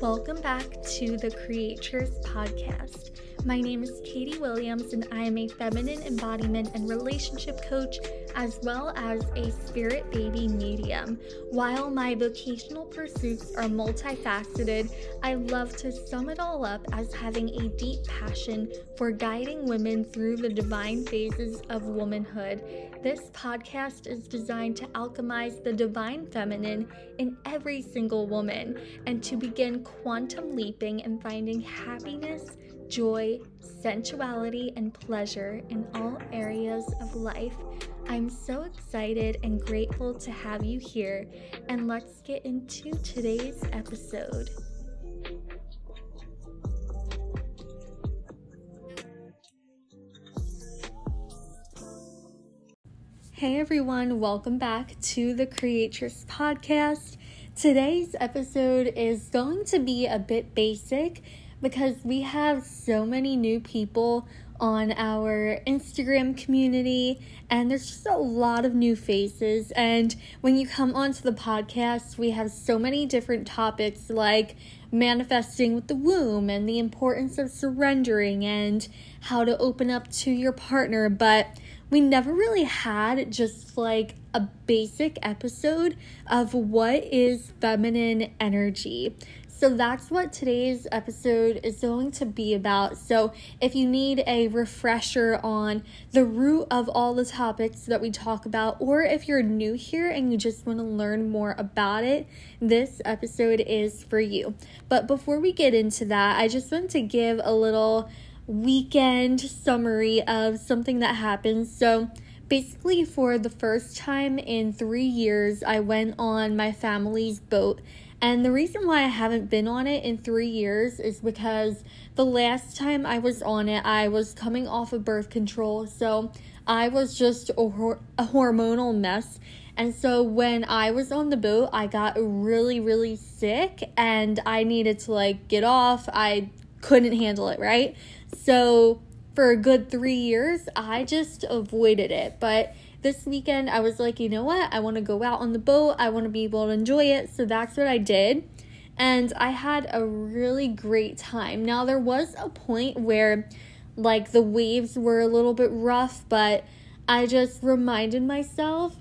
Welcome back to the Creatress Podcast. My name is Katie Williams, and I am a feminine embodiment and relationship coach, as well as a spirit baby medium. While my vocational pursuits are multifaceted, I love to sum it all up as having a deep passion for guiding women through the divine phases of womanhood. This podcast is designed to alchemize the divine feminine in every single woman and to begin quantum leaping and finding happiness joy, sensuality, and pleasure in all areas of life. I'm so excited and grateful to have you here, and let's get into today's episode. Hey everyone, welcome back to the Creatress Podcast. Today's episode is going to be a bit basic because we have so many new people on our Instagram community, and there's just a lot of new faces. And when you come onto the podcast, we have so many different topics like manifesting with the womb and the importance of surrendering and how to open up to your partner. But we never really had just like a basic episode of what is feminine energy. So that's what today's episode is going to be about. So if you need a refresher on the root of all the topics that we talk about, or if you're new here and you just want to learn more about it, this episode is for you. But before we get into that, I just want to give a little weekend summary of something that happened. So basically for the first time in three years i went on my family's boat and the reason why I haven't been on it in three years is because the last time I was on it, I was coming off of birth control. So I was just a, hor- a hormonal mess. And so when I was on the boat, I got really, really sick and I needed to like get off. I couldn't handle it, right? So for a good three years, I just avoided it. But this weekend I was like, you know what? I want to go out on the boat. I want to be able to enjoy it. So that's what I did. And I had a really great time. Now, there was a point where like the waves were a little bit rough, but I just reminded myself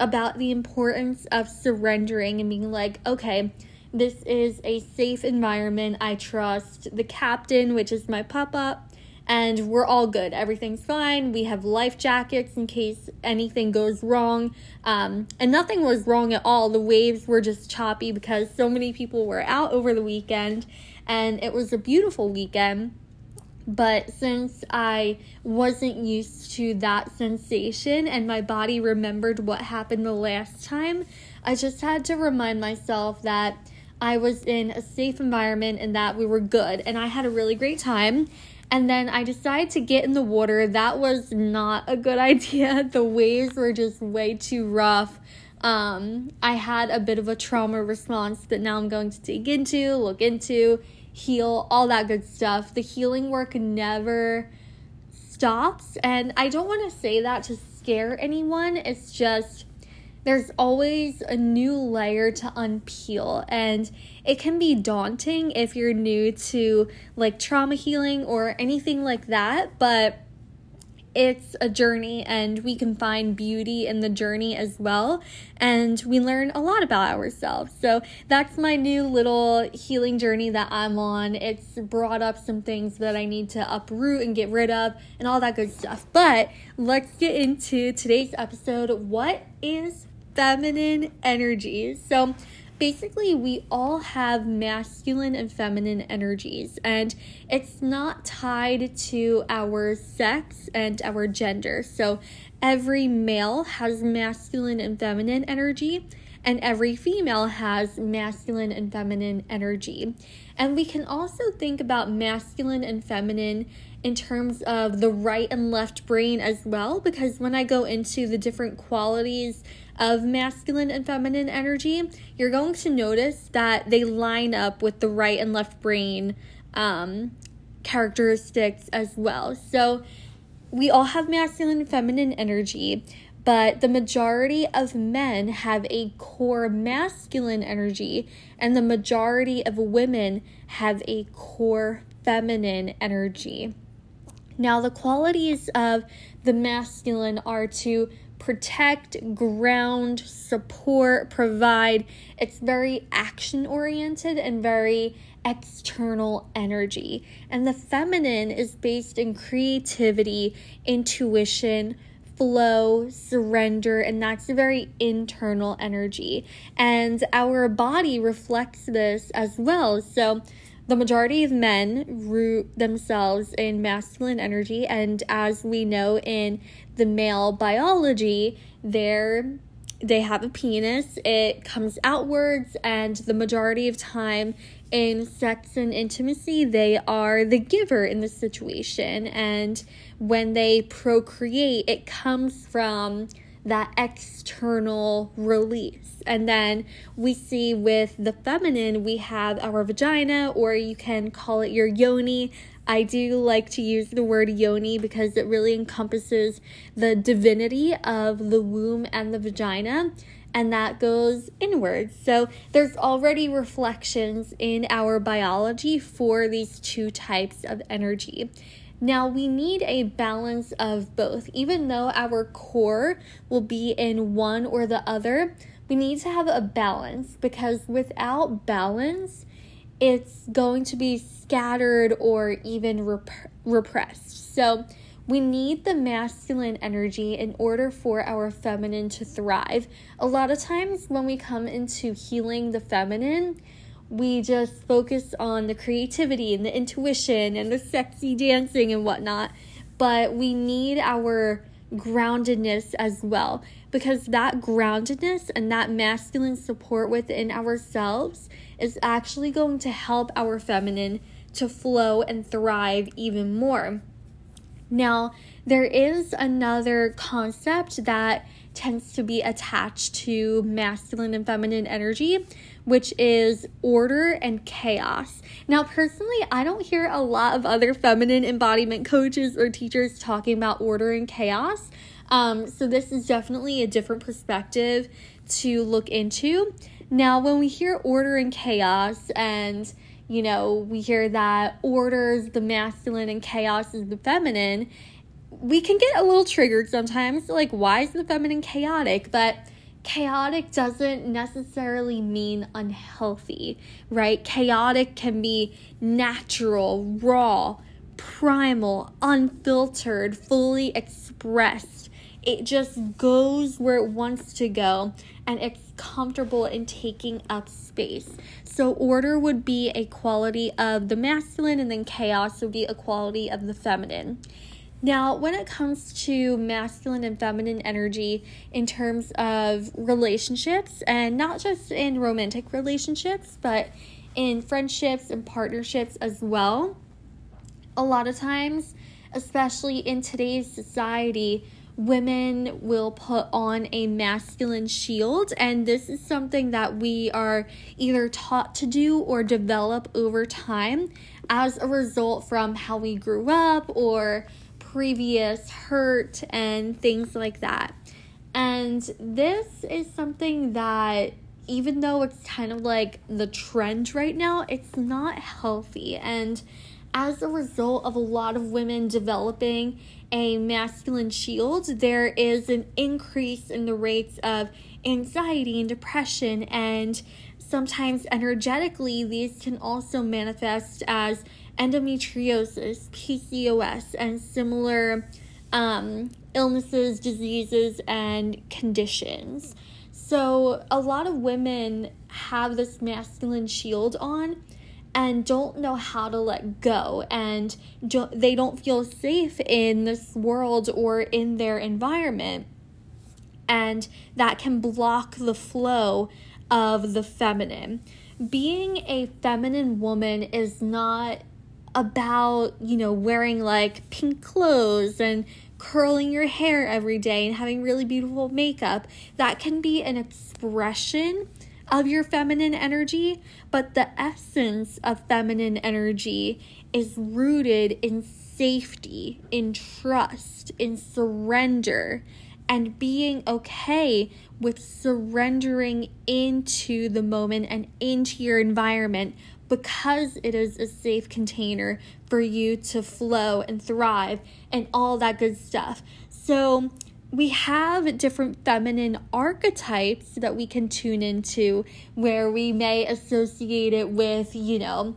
about the importance of surrendering and being like, okay, this is a safe environment. I trust the captain, which is my papa and we're all good. Everything's fine. We have life jackets in case anything goes wrong. Um, and nothing was wrong at all. The waves were just choppy because so many people were out over the weekend, and it was a beautiful weekend. But since I wasn't used to that sensation and my body remembered what happened the last time, I just had to remind myself that I was in a safe environment and that we were good. And I had a really great time and then I decided to get in the water. That was not a good idea. The waves were just way too rough. Um, I had a bit of a trauma response that now I'm going to dig into, look into, heal, all that good stuff. The healing work never stops. And I don't want to say that to scare anyone. It's just there's always a new layer to unpeel and it can be daunting if you're new to like trauma healing or anything like that but it's a journey and we can find beauty in the journey as well and we learn a lot about ourselves. So that's my new little healing journey that i'm on. It's brought up some things that i need to uproot and get rid of and all that good stuff. But let's get into today's episode. What is feminine energies. So basically, we all have masculine and feminine energies, and it's not tied to our sex and our gender. So every male has masculine and feminine energy. And every female has masculine and feminine energy. And we can also think about masculine and feminine in terms of the right and left brain as well, because when I go into the different qualities of masculine and feminine energy, you're going to notice that they line up with the right and left brain um, characteristics as well. So we all have masculine and feminine energy, but the majority of men have a core masculine energy, and the majority of women have a core feminine energy. Now, the qualities of the masculine are to protect, ground, support, provide. It's very action oriented and very external energy. And the feminine is based in creativity, intuition, flow, surrender, and that's a very internal energy. And our body reflects this as well. So, the majority of men root themselves in masculine energy, and as we know in the male biology, they're they have a penis, it comes outwards, and the majority of time in sex and intimacy, they are the giver in the situation. And when they procreate, it comes from that external release. And then we see with the feminine, we have our vagina, or you can call it your yoni. I do like to use the word yoni because it really encompasses the divinity of the womb and the vagina and that goes inwards. So there's already reflections in our biology for these two types of energy. Now, we need a balance of both. Even though our core will be in one or the other, we need to have a balance because without balance, it's going to be scattered or even rep- repressed. So, we need the masculine energy in order for our feminine to thrive. A lot of times, when we come into healing the feminine, we just focus on the creativity and the intuition and the sexy dancing and whatnot. But we need our groundedness as well because that groundedness and that masculine support within ourselves is actually going to help our feminine to flow and thrive even more. Now, there is another concept that tends to be attached to masculine and feminine energy, which is order and chaos. Now, personally, I don't hear a lot of other feminine embodiment coaches or teachers talking about order and chaos. Um, so, this is definitely a different perspective to look into. Now, when we hear order and chaos and you know, we hear that orders the masculine and chaos is the feminine. We can get a little triggered sometimes. Like, why is the feminine chaotic? But chaotic doesn't necessarily mean unhealthy, right? Chaotic can be natural, raw, primal, unfiltered, fully expressed. It just goes where it wants to go and it's comfortable in taking up space. So, order would be a quality of the masculine, and then chaos would be a quality of the feminine. Now, when it comes to masculine and feminine energy in terms of relationships, and not just in romantic relationships, but in friendships and partnerships as well, a lot of times, especially in today's society, women will put on a masculine shield, and this is something that we are either taught to do or develop over time as a result from how we grew up or previous hurt and things like that. And this is something that even though it's kind of like the trend right now, it's not healthy. And as a result of a lot of women developing a masculine shield, there is an increase in the rates of anxiety and depression, and sometimes energetically, these can also manifest as endometriosis, PCOS, and similar um, illnesses, diseases, and conditions. So, a lot of women have this masculine shield on and don't know how to let go and they don't feel safe in this world or in their environment. And that can block the flow of the feminine. Being a feminine woman is not about you know wearing like pink clothes and curling your hair every day and having really beautiful makeup. That can be an expression of your feminine energy, but the essence of feminine energy is rooted in safety, in trust, in surrender, and being okay with surrendering into the moment and into your environment because it is a safe container for you to flow and thrive and all that good stuff. So, we have different feminine archetypes that we can tune into where we may associate it with, you know,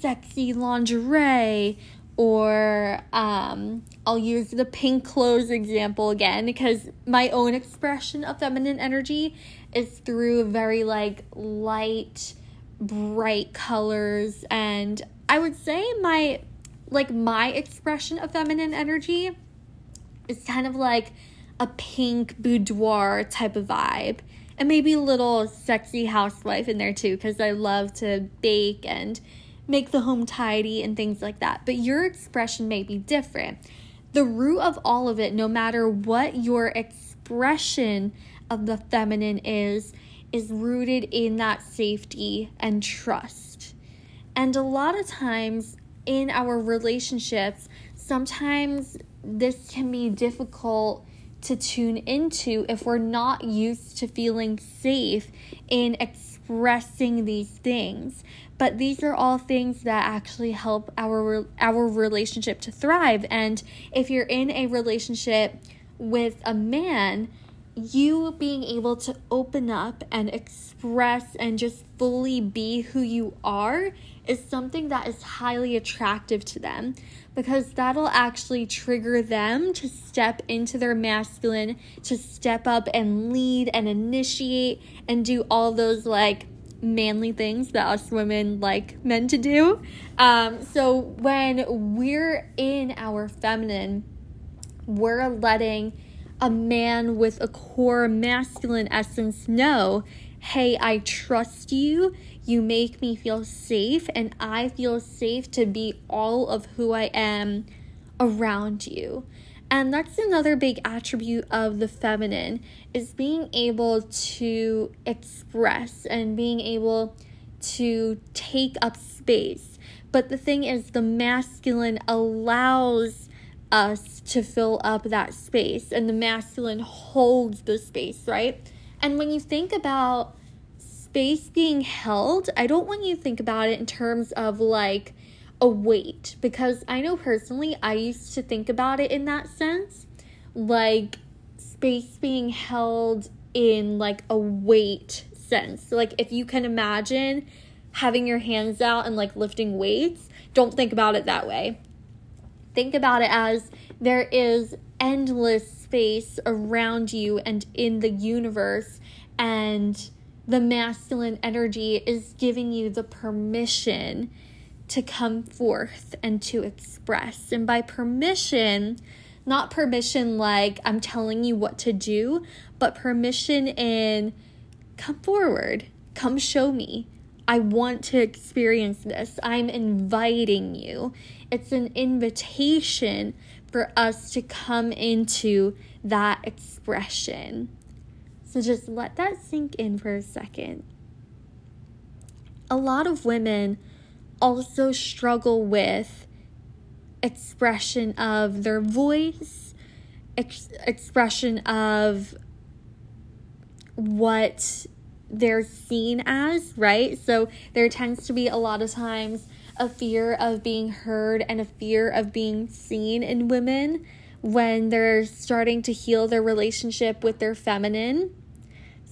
sexy lingerie or um, I'll use the pink clothes example again because my own expression of feminine energy is through very like light, bright colors. And I would say my like my expression of feminine energy is kind of like a pink boudoir type of vibe. And maybe a little sexy housewife in there too, because I love to bake and make the home tidy and things like that. But your expression may be different. The root of all of it, no matter what your expression of the feminine is, is rooted in that safety and trust. And a lot of times in our relationships, sometimes this can be difficult to tune into if we're not used to feeling safe in expressing these things. But these are all things that actually help our our relationship to thrive. And if you're in a relationship with a man you being able to open up and express and just fully be who you are is something that is highly attractive to them because that'll actually trigger them to step into their masculine, to step up and lead and initiate and do all those like manly things that us women like men to do. Um, so when we're in our feminine, we're letting a man with a core masculine essence know hey, I trust you. You make me feel safe, and I feel safe to be all of who I am around you. And that's another big attribute of the feminine is being able to express and being able to take up space. But the thing is the masculine allows us to fill up that space and the masculine holds the space, right? And when you think about space being held, I don't want you to think about it in terms of like a weight because I know personally I used to think about it in that sense like space being held in like a weight sense. Like if you can imagine having your hands out and like lifting weights, don't think about it that way. Think about it as there is endless space around you and in the universe and the masculine energy is giving you the permission to come forth and to express. And by permission, not permission like I'm telling you what to do, but permission in come forward, come show me. I want to experience this. I'm inviting you. It's an invitation for us to come into that expression. So just let that sink in for a second. A lot of women also struggle with expression of their voice, ex- expression of what they're seen as, right? So there tends to be a lot of times a fear of being heard and a fear of being seen in women when they're starting to heal their relationship with their feminine.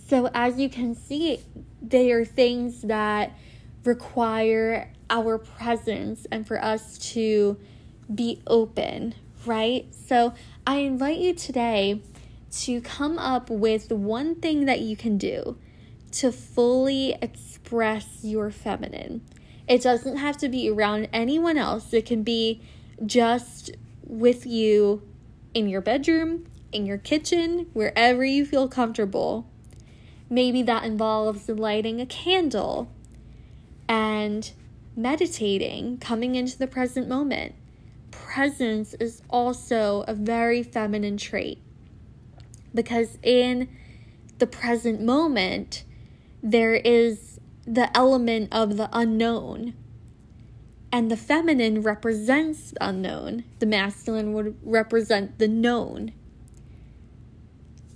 So, as you can see, they are things that require our presence and for us to be open, right? So I invite you today to come up with one thing that you can do to fully express your feminine. It doesn't have to be around anyone else, it can be just with you in your bedroom, in your kitchen, wherever you feel comfortable. Maybe that involves lighting a candle and meditating, coming into the present moment. Presence is also a very feminine trait because in the present moment, there is the element of the unknown. And the feminine represents the unknown. The masculine would represent the known.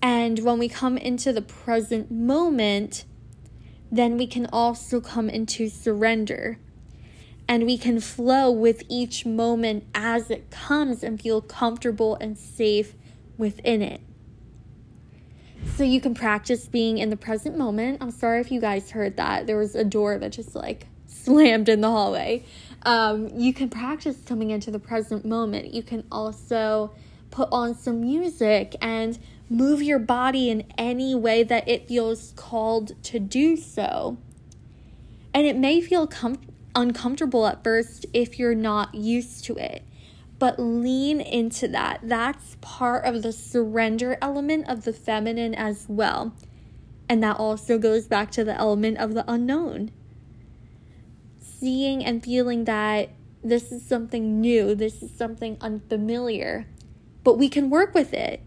And when we come into the present moment, then we can also come into surrender. And we can flow with each moment as it comes and feel comfortable and safe within it. So you can practice being in the present moment. I'm sorry if you guys heard that. There was a door that just like slammed in the hallway. Um, you can practice coming into the present moment. You can also put on some music and move your body in any way that it feels called to do so. And it may feel com- uncomfortable at first if you're not used to it, but lean into that. That's part of the surrender element of the feminine as well. And that also goes back to the element of the unknown seeing and feeling that this is something new, this is something unfamiliar, but we can work with it.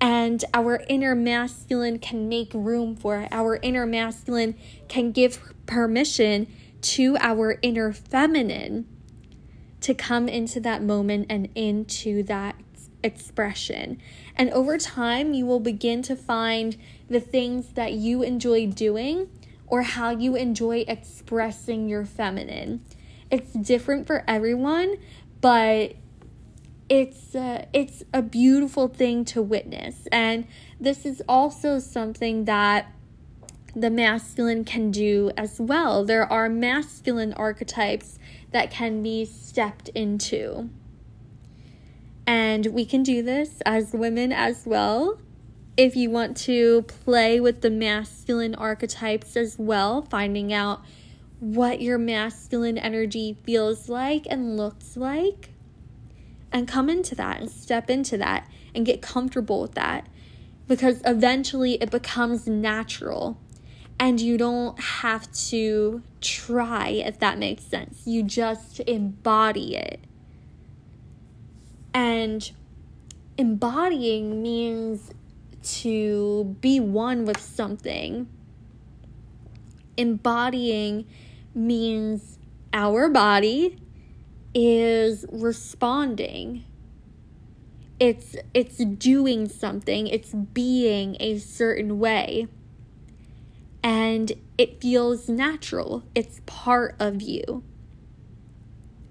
And our inner masculine can make room for it. Our inner masculine can give permission to our inner feminine to come into that moment and into that expression. And over time, you will begin to find the things that you enjoy doing or how you enjoy expressing your feminine. It's different for everyone, but it's it's a beautiful thing to witness. And this is also something that the masculine can do as well. There are masculine archetypes that can be stepped into. And we can do this as women as well if you want to play with the masculine archetypes as well, finding out what your masculine energy feels like and looks like, and come into that and step into that and get comfortable with that because eventually it becomes natural and you don't have to try, if that makes sense. You just embody it. And embodying means to be one with something. Embodying means our body is responding. It's it's doing something, it's being a certain way. And it feels natural. It's part of you.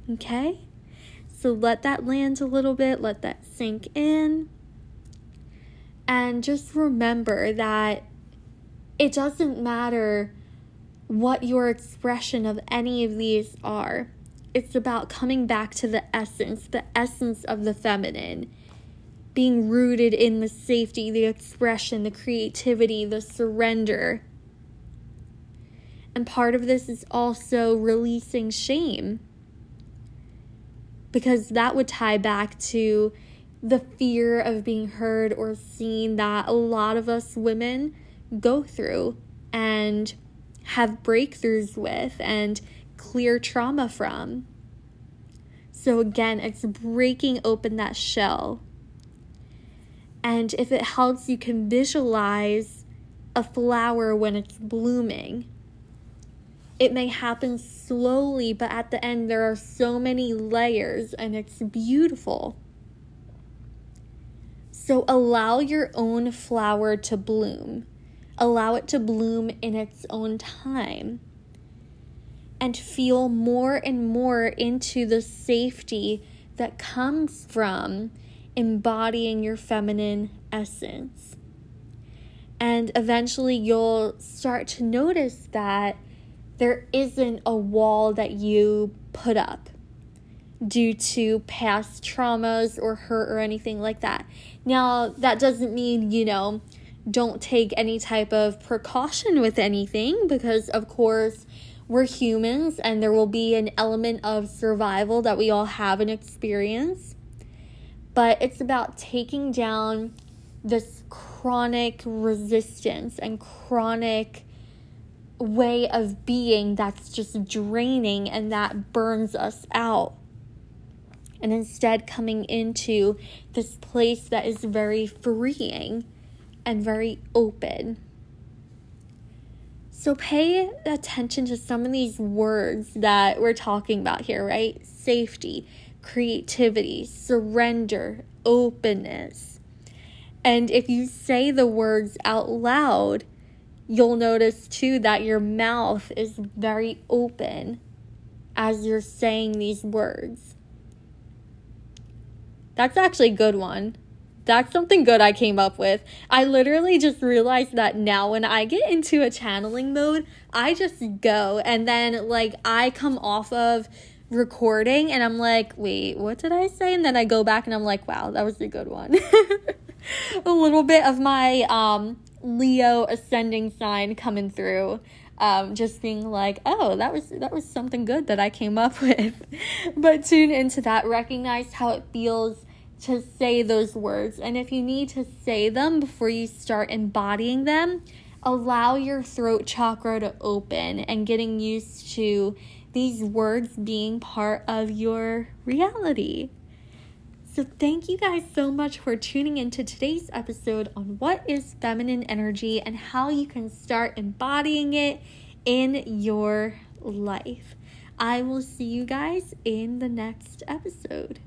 Okay? So let that land a little bit, let that sink in. And just remember that it doesn't matter what your expression of any of these are. It's about coming back to the essence, the essence of the feminine, being rooted in the safety, the expression, the creativity, the surrender. And part of this is also releasing shame. Because that would tie back to the fear of being heard or seen that a lot of us women go through and have breakthroughs with and clear trauma from. So, again, it's breaking open that shell. And if it helps, you can visualize a flower when it's blooming. It may happen slowly, but at the end, there are so many layers and it's beautiful. So allow your own flower to bloom. Allow it to bloom in its own time. And feel more and more into the safety that comes from embodying your feminine essence. And eventually you'll start to notice that there isn't a wall that you put up due to past traumas or hurt or anything like that. Now, that doesn't mean, you know, don't take any type of precaution with anything because, of course, we're humans and there will be an element of survival that we all have and experience. But it's about taking down this chronic resistance and chronic way of being that's just draining and that burns us out and instead coming into this place that is very freeing and very open. So pay attention to some of these words that we're talking about here, right? Safety, creativity, surrender, openness. And if you say the words out loud, you'll notice too that your mouth is very open as you're saying these words. That's actually a good one. That's something good I came up with. I literally just realized that now when I get into a channeling mode, I just go and then like I come off of recording and I'm like, wait, what did I say? And then I go back and I'm like, wow, that was a good one. a little bit of my um Leo ascending sign coming through. Um, just being like, oh, that was that was something good that I came up with. but tune into that, recognize how it feels to say those words. And if you need to say them before you start embodying them, allow your throat chakra to open and getting used to these words being part of your reality. So, thank you guys so much for tuning into today's episode on what is feminine energy and how you can start embodying it in your life. I will see you guys in the next episode.